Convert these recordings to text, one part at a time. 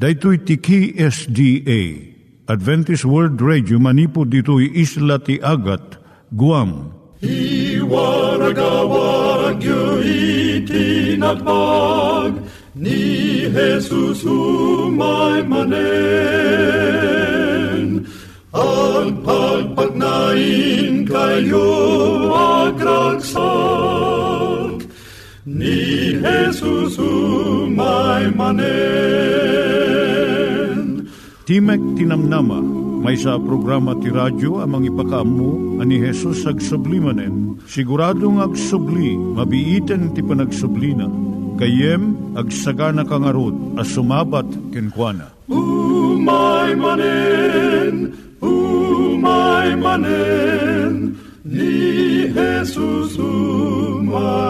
Daitui tiki SDA Adventist World Radio manipud ditui isla ti Agat Guam. I waragawag itinatpag ni Jesus umay manen. Ang pagpagnain kayo agkansak ni Jesus umay manen. Timek Tinamnama, may sa programa ti radyo amang ipakaamu ani Hesus ag sublimanen. Siguradong ag subli, mabiiten ti panagsublina. Kayem ag sagana kangarot as sumabat kenkwana. Umay manen, umay manen, ni Jesus umay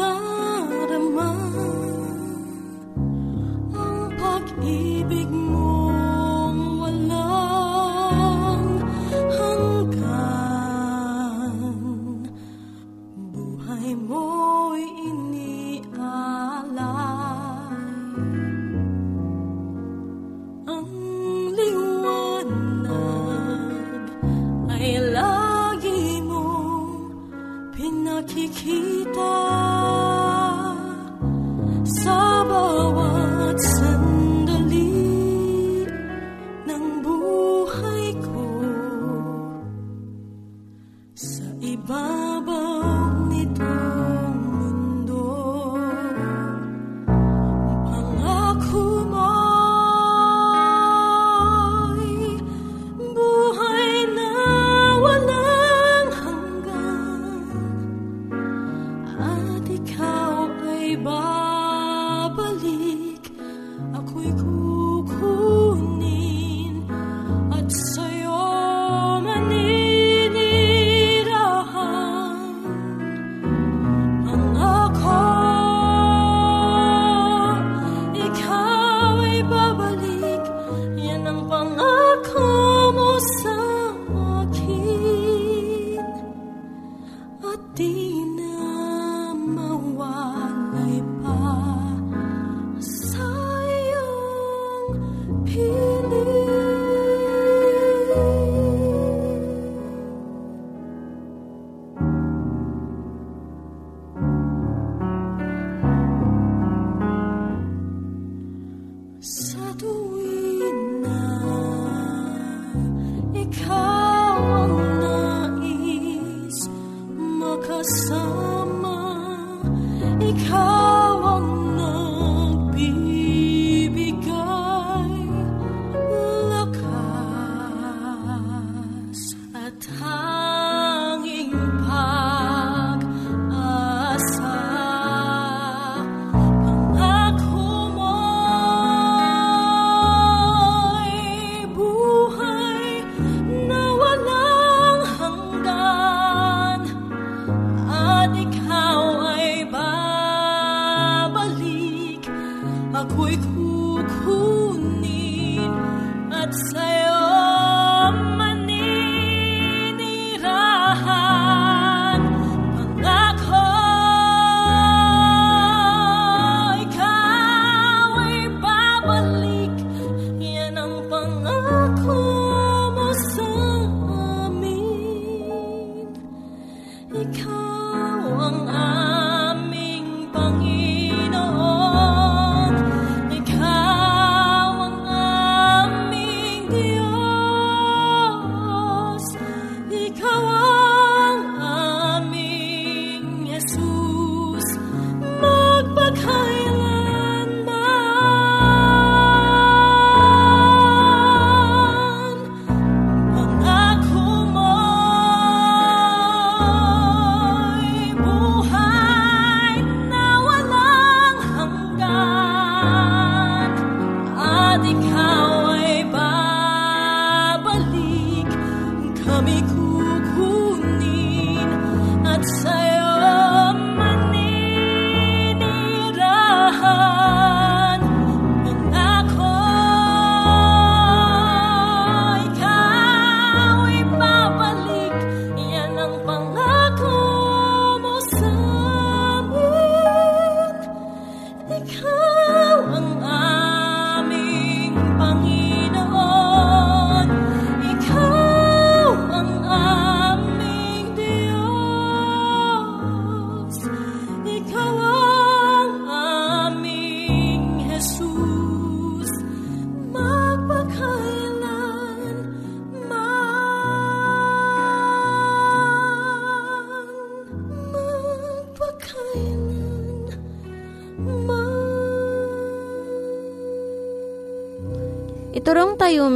darama ang pag-ibig mo. come.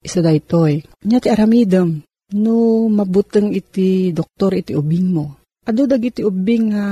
Isa da itoy. Nya ti aramidem. No mabuteng iti doktor iti ubing mo. Ado dag iti ubing nga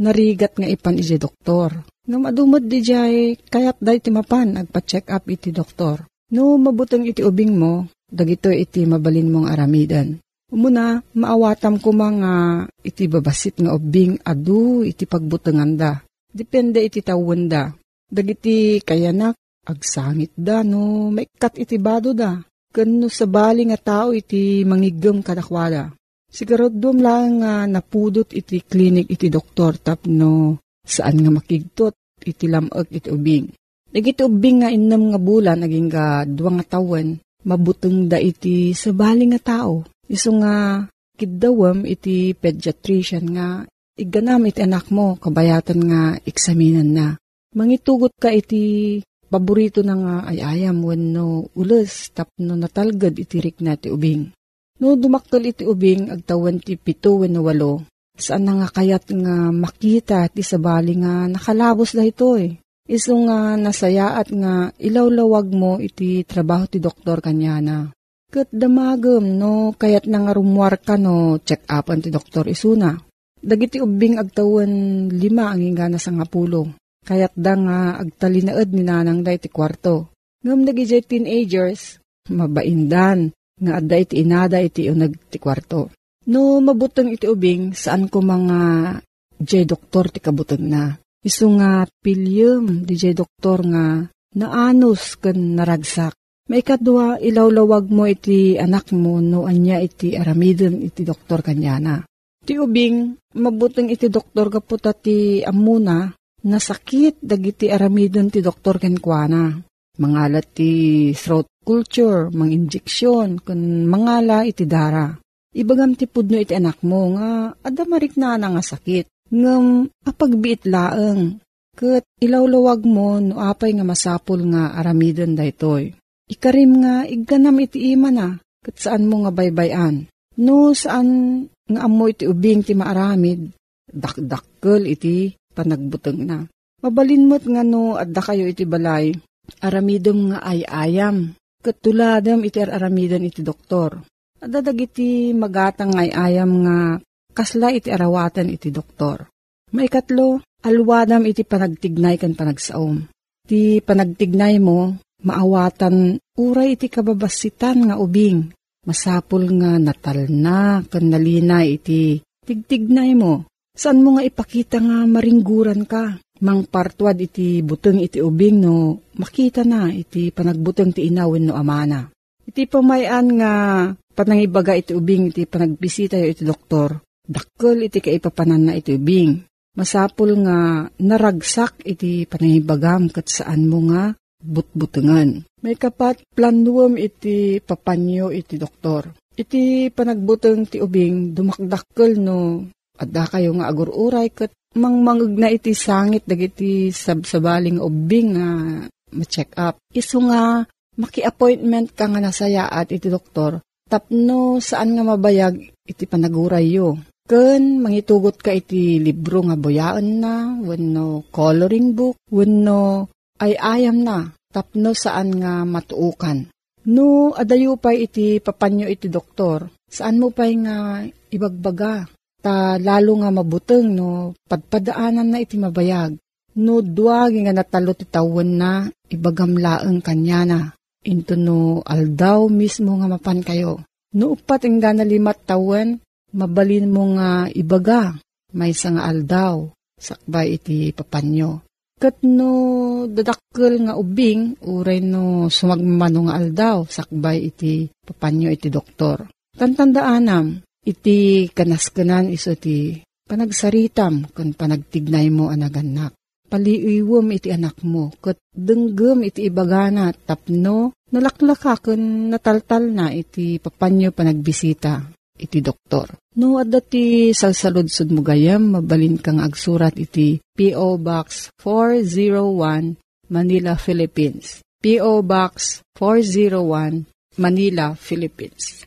narigat nga ipan iti doktor. No madumod di jay kayat da iti mapan agpa-check up iti doktor. No mabuteng iti ubing mo, dagito iti mabalin mong aramidan. Umuna, maawatam ko mga iti babasit nga ubing adu iti pagbutengan da. Depende iti tawon da. Dagiti kayanak agsangit da no maikat iti bado da. Kano sa bali nga tao iti mangigam kadakwada. Siguradom lang nga napudot iti klinik iti doktor tapno saan nga makigtot iti lamag iti ubing. Nagiti ubing nga inam nga bulan naging ga duwa nga tawen mabuteng da iti sa bali nga tao. Iso nga kidawam iti pediatrician nga iganam iti anak mo kabayatan nga eksaminan na. Mangitugot ka iti paborito na nga ay ayam wenno ules tapno natalgad itirik na ti ubing. No dumaktal iti ubing agtawan ti pito wenno walo. Saan na nga kayat nga makita ti sabali nga nakalabos da ito eh. Iso nga nasayaat nga ilawlawag mo iti trabaho ti doktor kanya na. Kat damagam no kayat na nga rumwar ka no check upan ti doktor isuna. Dagiti ubing agtawan lima ang ingana sa nga. Kayat da nga agtalinaed ni nanang da iti kwarto. Ngam nagijay teenagers, mabaindan, nga adda iti inada iti unag ti kwarto. No mabutang iti ubing, saan ko mga jay doktor ti kabutang na. Isu nga pilyum di jay doktor nga naanos kan naragsak. Maikadwa ilawlawag mo iti anak mo no anya iti aramidon iti doktor kanyana. Ti ubing, mabutang iti doktor kaputa ti amuna, Nasakit dagiti aramidon ti doktor ken kuana. Mangalat ti throat culture, mang injeksyon, kun mangala iti dara. Ibagam ti pudno iti anak mo nga adamarik na nga sakit. Ngam apagbiit laeng. Kat ilawlawag mo no apay nga masapul nga aramidon daytoy. Ikarim nga igganam iti ima na. Kat saan mo nga baybayan. No saan nga amoy iti ubing ti maaramid. Dakdakkel iti panagbuteng na. Mabalin mo't nga no adda kayo iti balay, aramidom nga ay ayam. Katuladam iti aramidan iti doktor. Adadag iti magatang ay ayam nga kasla iti arawatan iti doktor. Maikatlo, alwadam iti panagtignay kan panagsaom. Ti panagtignay mo, maawatan uray iti kababasitan nga ubing. Masapul nga natal na kan nalinay iti tigtignay mo. Saan mo nga ipakita nga maringguran ka? Mang partwad iti buteng iti ubing no makita na iti panagbuteng ti inawin no amana. Iti pamayan nga panangibaga iti ubing iti panagbisita iti doktor. Dakkel iti kaipapanan na iti ubing. Masapul nga naragsak iti panangibagam kat saan mo nga butbutengan. May kapat planuam iti papanyo iti doktor. Iti panagbuteng ti ubing dumakdakkel no adda kayo nga agururay kat mangmangag na iti sangit dagiti sabsabaling ubing nga ma-check up. Iso nga maki-appointment ka nga nasayaat iti doktor tapno saan nga mabayag iti panaguray yo. Ken mangitugot ka iti libro nga boyaan na, wenno coloring book, wenno ay ayam na, tapno saan nga matuukan. No, adayo pa iti papanyo iti doktor, saan mo pa nga ibagbaga, ta lalo nga mabuteng no, padpadaanan na iti mabayag. No, duwag nga natalo ti tawon na, ibagamlaeng kanya na. Into no, aldaw mismo nga mapan kayo. No, upat ang limat tawon, mabalin mo nga ibaga, may nga aldaw, sakbay iti papanyo. Kat no dadakkel nga ubing, uray no sumagmano nga aldaw, sakbay iti papanyo iti doktor. Tantandaanam, iti kanaskanan iso ti panagsaritam kan panagtignay mo anaganak. Paliiwom iti anak mo, kat denggem iti ibagana tapno nalaklaka kan nataltal na iti papanyo panagbisita iti doktor. No, at dati salsaludsud mo gayam, mabalin kang agsurat iti P.O. Box 401, Manila, Philippines. P.O. Box 401, Manila, Philippines.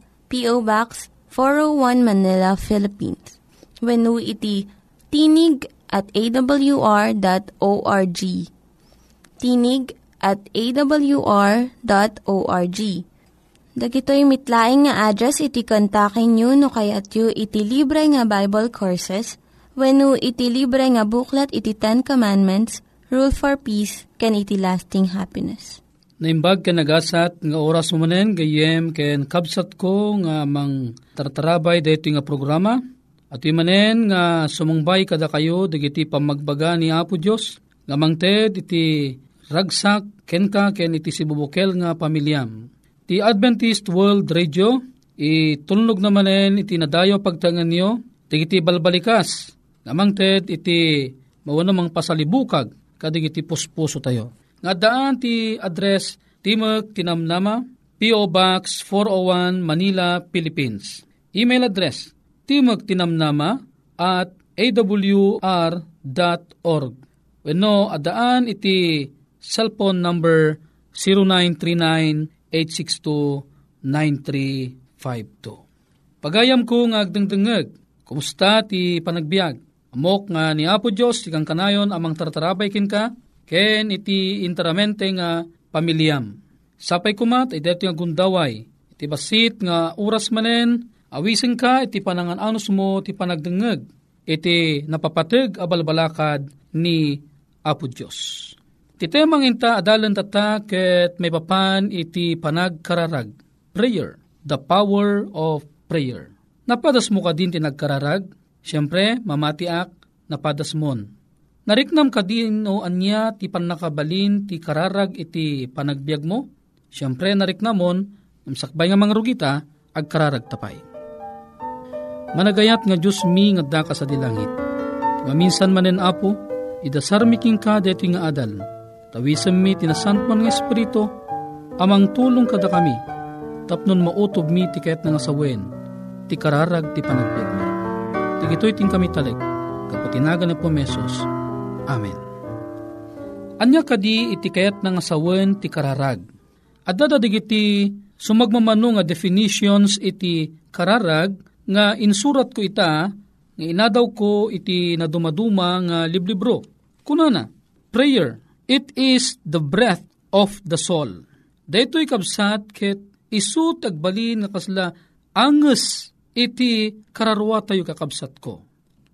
P.O. Box 401 Manila, Philippines. When iti tinig at awr.org. Tinig at awr.org Dagitoy mitlaing nga address iti kontakin nyo no kayat yu iti libre nga Bible Courses when iti libre nga buklat iti Ten Commandments, Rule for Peace, can iti lasting happiness. Naimbag ka nagasat nga oras mo manen gayem ken kabsat ko nga mang tartarabay dito nga programa. At manen nga sumungbay kada kayo dagiti pamagbaga ni Apo Diyos nga mangted iti ragsak ken ka ken iti sibubukel nga pamilyam Ti Adventist World Radio, itulnog namanen iti nadayo pagtangan niyo, iti balbalikas, namang ted iti mawano mang pasalibukag, kadig iti puspuso tayo. Nga daan ti address Timog Tinamnama, P.O. Box 401 Manila, Philippines. Email address Timog Tinamnama at awr.org. Wenno, adaan iti cellphone number 0939 0917-862-9352. Pagayam ko nga agdengdengeg, kumusta ti panagbiag? Amok nga ni Apo Diyos, ikang kanayon amang tartarabay kin ka, ken iti interamente nga pamilyam. Sapay kumat, iti nga gundaway, iti basit nga uras manen, awising ka, iti panangan anos mo, iti panagdengeg, iti napapateg abalbalakad ni Apo Diyos. Titemang inta adalan tata ket may papan iti panagkararag. Prayer, the power of prayer. Napadas mo ka din ti nagkararag, siyempre mamatiak napadas mon. Nariknam ka din o anya ti panakabalin ti kararag iti panagbiag mo, siyempre nariknamon, namsakbay nga mangrugita, agkararag tapay. Managayat nga Diyos mi nga daka sa dilangit. Nga minsan manen apo, idasar miking ka deti nga adal Tawisem mi tinasantuan nga Espiritu, amang tulong kada kami, tapnon mautob mi tiket nga sawen, ti kararag ti panagpeg mi. Tigitoy ting kami talig, kapatinagan na po mesos. Amen. Anya kadi iti kayat nga sawen ti kararag. Adda digiti sumagmamano nga definitions iti kararag nga insurat ko ita nga inadaw ko iti nadumaduma nga liblibro. Kunana, prayer, it is the breath of the soul. Daytoy kabsat ket isu tagbalin nga kasla anges iti kararwa tayo kakabsat ko.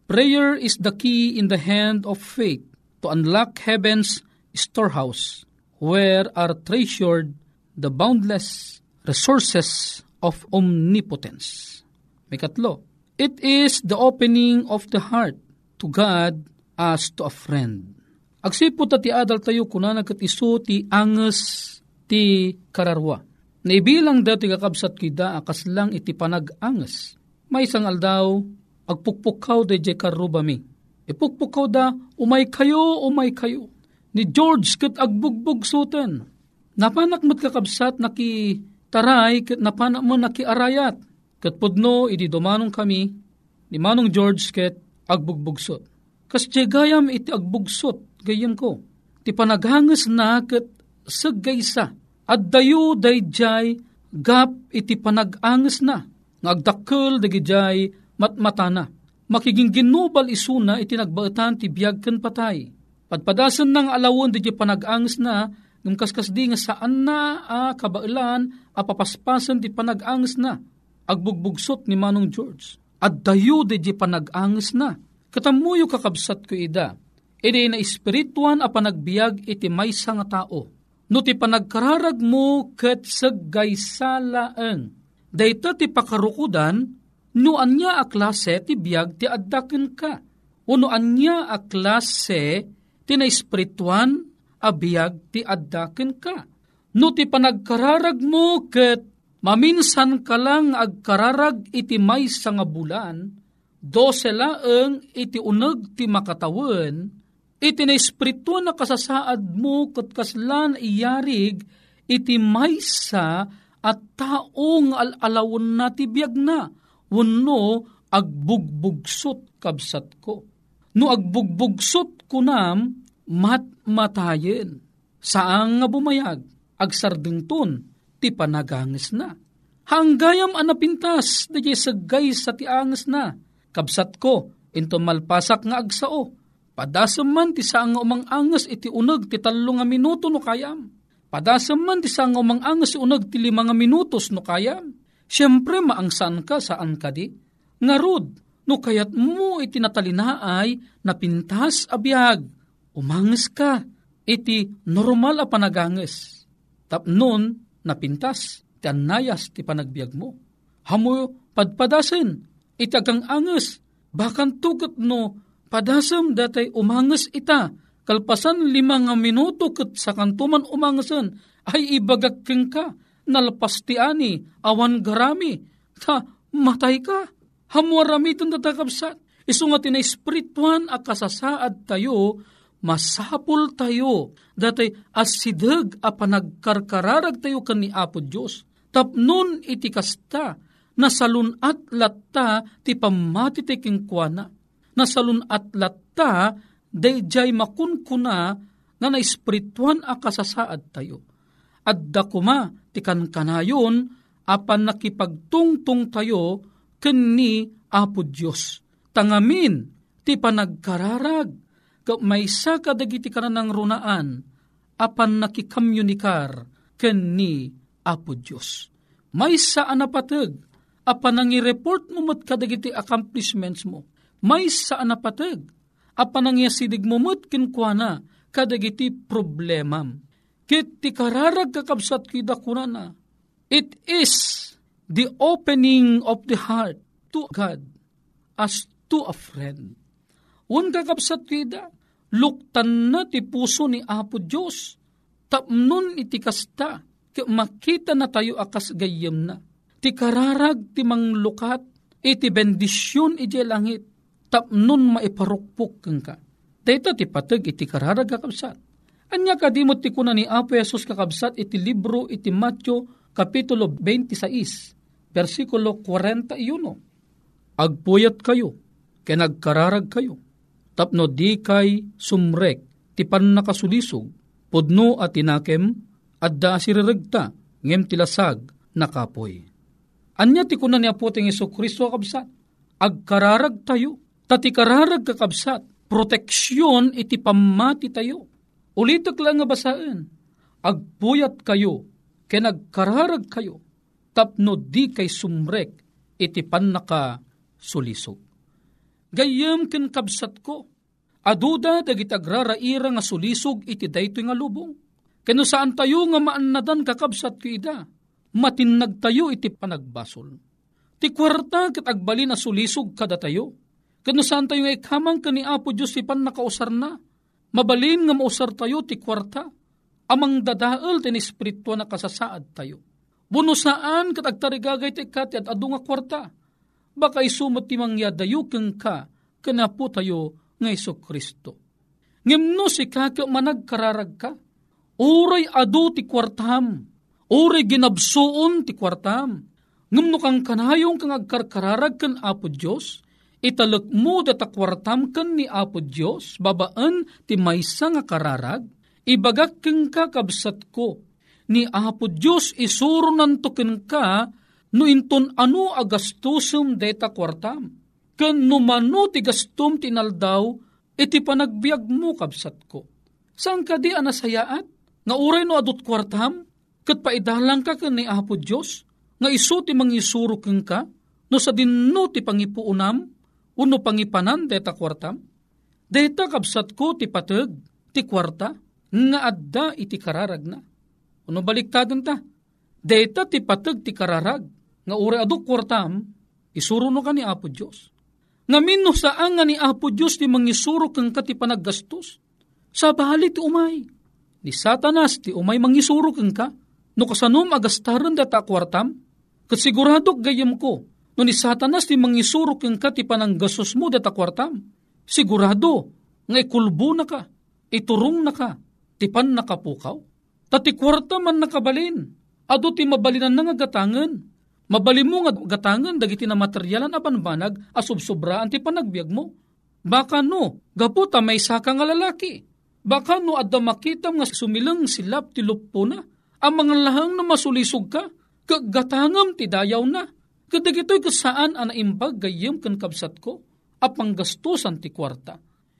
Prayer is the key in the hand of faith to unlock heaven's storehouse where are treasured the boundless resources of omnipotence. May katlo, it is the opening of the heart to God as to a friend. Agsipot ti adal tayo kuna nagkat iso ti anges ti kararwa. Naibilang dati kakabsat kida akas lang iti panag-anges. May isang aldaw, agpukpukaw da jay karubami. Ipukpukaw da, umay kayo, umay kayo. Ni George kat agbugbog suten. Napanak mat kakabsat naki taray kat napanak mo naki arayat. Kat pudno, idi dumanong kami, ni Manong George kat agbugbugsot. Kas gayam iti agbugsot, gayam ko. Ti panaghangas na kat sagaysa at dayo dayjay gap iti panag-anges na nga agdakkel dagijay matmatana makiging ginubal isuna iti nagbaetan ti biyag ken patay. Padpadasen nang alawon di panag-anges na ngem kaskas di nga saan na a kabailan a papaspasen ti panag-anges na agbugbugsot ni Manong George. At dayo di panag-anges na katamuyo kakabsat ko ida. Iti na espirituan a panagbiag iti maysa nga tao. No ti panagkararag mo ket saggaysalaeng. Dayta ti pakarukudan, no anya a klase ti biag ti addaken ka. Uno anya a klase ti na espirituan a biag ti addaken ka. No ti panagkararag mo ket maminsan ka lang agkararag iti may nga bulan, dose laeng iti uneg ti makatawen, iti na espiritu na kasasaad mo kat kaslan iyarig iti maysa at taong alalawon na ti biyag na wano agbugbugsot kabsat ko. No agbugbugsot ko nam mat matayen. Saang nga bumayag agsardengton ti panagangis na. Hanggayam anapintas da sagay sa ti anges na. Kabsat ko, into malpasak nga agsao Padasam man ti saan nga umang angas iti uneg ti talo nga minuto no kayam. Padasam man ti saan nga umang angas uneg ti lima nga minutos no kayam. Siyempre maangsan ka saan ka di. Ngarod, no kayat mo iti natalinaay na pintas abiyag. Umangas ka, iti normal a panaganges. Tapnon, napintas, ti anayas ti panagbiag mo. Hamo padpadasen, iti agang anges, bakan tugot no Padasam datay umangas ita, kalpasan lima nga minuto kat sa kantuman umangasan, ay ibagak keng ka, nalpas ti ani, awan garami, ta matay ka, hamuarami itong tatakabsat. Iso nga tinay spirituan a kasasaad tayo, masapul tayo, datay asidag a panagkarkararag tayo kan ni Apo Diyos. Tapnon iti kasta, nasalunat latta ti pamatitiking kuana nasalun at latta, dayjay makunkuna na espirituan a kasasaad tayo. At dakuma ti kankanayon apan nakipagtungtung tayo kenni Apo Diyos. Tangamin ti panagkararag may sa kadagiti kananang runaan apan nakikamyunikar kenni Apo Diyos. May sa anapatag apan nangi-report mo mat kadagiti accomplishments mo may sa anapatag, apan sidig mumut kinkwana, kadagiti problemam. Kit ti kararag kakabsat kida kunana. It is the opening of the heart to God as to a friend. Un kakabsat kida, luktan na ti puso ni Apo Diyos. Tapnon iti kasta, makita na tayo akas gayem na. Ti kararag ti manglukat, iti bendisyon iti langit tapnon maiparukpok keng ka. Dito ti patag iti kararag kakabsat. Anya kadimot ti kuna ni Apo Jesus kakabsat iti libro iti Matyo Kapitulo 26, versikulo 41. Agpuyat kayo, kenagkararag kayo, tapno di kay sumrek, ti pan nakasulisog, pudno at tinakem, at da ngem tilasag, nakapoy. Anya ti kuna ni Apo ting Iso Kristo kakabsat, agkararag tayo, tati kararag kakabsat, proteksyon iti pamati tayo Ulitok lang nga basaan, agpuyat kayo, kaya nagkararag kayo, tapno di kay sumrek, iti pan naka sulisog. Gayam ken kabsat ko, aduda dagit agraraira nga sulisog iti dayto nga lubong. Kano saan tayo nga maannadan kakabsat ko ida, matinag tayo iti panagbasol. Ti kwarta kat agbali na sulisog kada tayo. Kano saan tayo nga ikamang kani Apo Diyos ipan nakausar na, Mabalin nga mausar tayo ti kwarta, amang dadaal tin espiritu na kasasaad tayo. Buno saan katagtarigagay ti kati at adu nga kwarta, baka isumot ti mangyadayo keng ka, kanapo tayo nga Iso Kristo. Ngimno si kaka managkararag ka, uray adu ti kwartam, uray ginabsuon ti kwartam, ngumno kang kanayong kang agkarkararag kan Apo Diyos, italek mo datakwartam ken ni Apo Dios babaan ti maysa nga kararag ibagak ken kakabsat ko. Ni Apo Dios isuro nanto ken ka no inton ano agastusem deta kwartam. Ken no mano ti gastum tinaldaw iti panagbiag mo kabsat ko. Saan ka di anasayaat nga uray no adot kwartam? Ket paidalang ka ken ni Apo Dios nga isu ti mangisuro ken ka no sa dinno ti pangipuunam Uno pangipanan deta kwartam? Deta kabsat ko ti pateg, ti kwarta, nga adda iti kararag na. Uno baliktadon ta? Deta ti pateg ti kararag, nga ure adu kwartam, isuro no ka ni Apo Diyos. Nga minno saan nga ni Apo Diyos ti mangisuro kang ka ti panaggastos. Sa bahali ti umay. Ni Satanas ti umay mangisuro kang ka. No kasanom agastaran data kwartam, kasiguradok gayam ko, No ni satanas ti mangisurok yung ka ti pananggasos mo data kwartam. Sigurado, nga ikulbo na ka, iturong na ka, ti pan nakapukaw. Tati kwarta man nakabalin, ado ti mabalinan na nga gatangan. Mabali mo nga gatangan, dagiti na materyalan aban banag, asubsobraan ti panagbiag mo. Baka no, gaputa may saka nga lalaki. Baka no, adda makita nga sumilang silap ti lupo na, ang mga lahang na masulisog ka, kagatangam ti dayaw na Kadagito'y kasaan ang naimbag gayem kan kabsat ko, apang gastusan ti kwarta.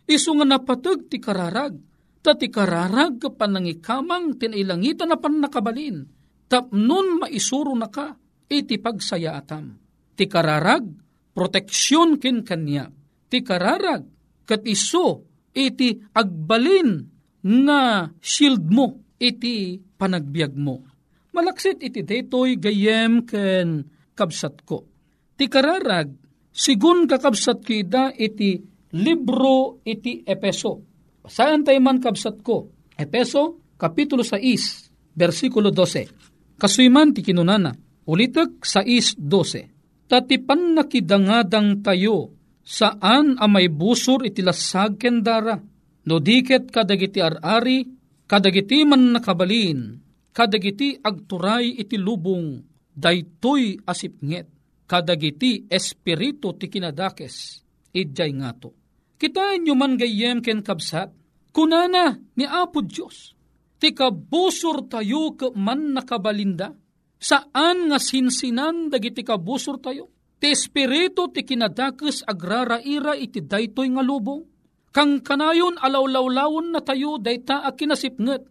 Isu nga napatag ti kararag, ta ti kararag ka panangikamang tinailangitan na pan nakabalin, tapnon maisuro na ka, iti pagsaya atam. Ti kararag, proteksyon kin kanya. Ti kararag, kat iso, iti agbalin nga shield mo, iti panagbiag mo. Malaksit iti detoy gayem ken kabsat ko. Ti kararag, sigun kakabsat kita iti libro iti Epeso. Saan tayo man kabsat ko? Epeso, Kapitulo 6, versikulo 12. Kasuyman ti kinunana, ulitek 6.12. Tatipan nakidangadang tayo, saan amay busur iti lasag kendara, no diket kadagiti arari, kadagiti man nakabalin, kadagiti agturay iti lubong, daytoy asipnget kadagiti espiritu ti kinadakes idjay ngato. Kita nyo man gayem ken kabsat, kunana ni Apo Diyos, ti kabusor tayo ka man nakabalinda, saan nga sinsinan dagiti kabusor tayo, ti espiritu ti kinadakes agraraira iti daytoy nga lubong, kang kanayon alawlawlawon na tayo dayta a kinasipnget,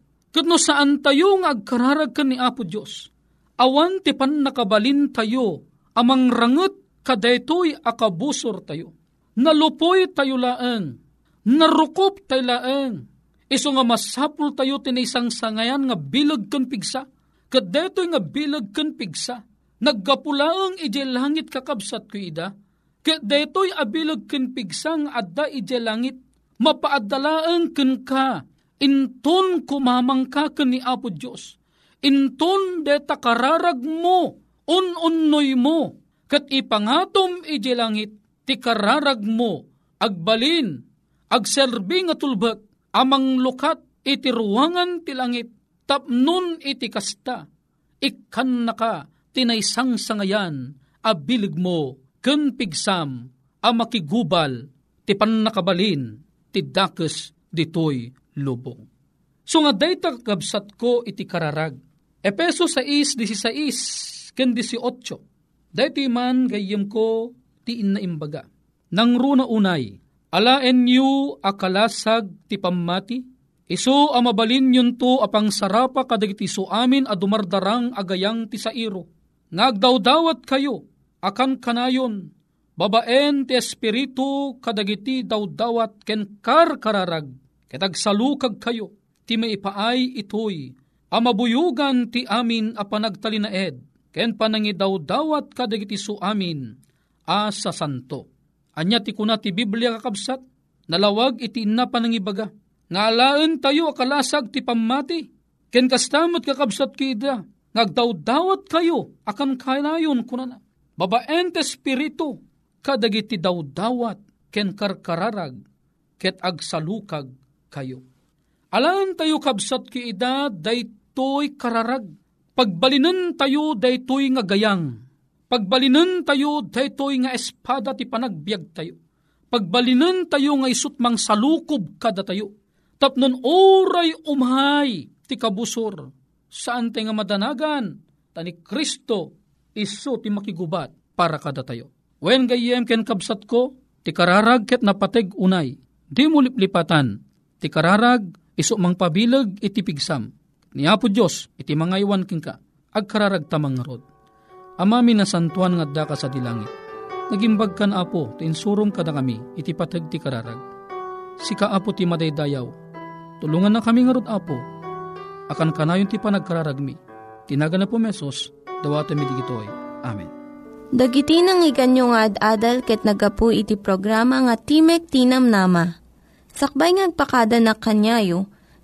saan tayo nga agkararag ka ni Apo Diyos, awan ti pan nakabalin tayo, amang ranget kadaytoy akabusor tayo. Nalupoy tayo laeng, narukop tayo laeng, iso nga masapul tayo tinisang sangayan nga bilag kan pigsa, kadaytoy nga bilag kan pigsa, naggapulaang ije langit kakabsat ko ida, kadaytoy abilag kan pigsa nga adda ije langit, mapaadalaang kan ka, inton kumamang ka ni Apo Diyos, inton deta kararag mo, un-unnoy mo, kat ipangatom ije langit, ti kararag mo, agbalin, agserbi nga tulbak, amang lukat iti ruwangan ti langit, tapnon iti kasta, ikan naka, tinaysang sangayan, abilig mo, ken pigsam, a makigubal, ti nakabalin, ti dakes ditoy lubong. So nga dayta kabsat ko iti kararag. Epeso 6.16 ken 18. Dayto man gayem ko ti inna imbaga. Nang runa unay, alaen yu akalasag ti pammati, iso amabalin yun to apang sarapa kadagiti so amin a dumardarang agayang ti sairo. Ngagdawdawat kayo, akan kanayon, babaen ti espiritu kadagiti dawdawat ken kar kararag, ketag salukag kayo, ti maipaay itoy, amabuyugan ti amin a panagtalinaed, ken panangidawdawat kadagiti su amin, a sa santo. Anya ti kuna ti Biblia kakabsat, nalawag iti inna panangibaga, nga alaan tayo akalasag ti pamati, ken kastamot kakabsat kida, ngagdawdawat kayo, akan kanayon kunana. Babaen te espiritu, kadagiti dawdawat, ken karkararag, ket agsalukag kayo Alam tayo kabsat ki ida, daytoy kararag. Pagbalinan tayo, daytoy nga gayang. Pagbalinan tayo, daytoy nga espada ti panagbiag tayo. Pagbalinan tayo nga isut mang salukob kada tayo. Tapnon oray umhay ti kabusor. Saan tayo nga madanagan? Tani Kristo iso ti makigubat para kada tayo. Wen gayem ken kabsat ko, ti kararag ket napateg unay. Di mo liplipatan, ti kararag iso mang pabilag iti pigsam. Ni Apo Diyos, iti mga iwan king ka, agkararag tamang rod. Amami na santuan nga da ka sa dilangit. Nagimbag kan Apo, ti insurum kada kami, iti patag ti kararag. Sika Apo ti madaydayaw, tulungan na kami nga Apo, akan kanayon ti panagkararag mi. Tinaga na po mesos, dawata mi digitoy. Amen. Dagiti nang iganyo nga ad-adal ket nagapu iti programa nga Timek Tinam Nama Sakbay ngagpakada na kanyayo,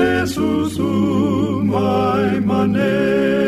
ni Jesus umay manen.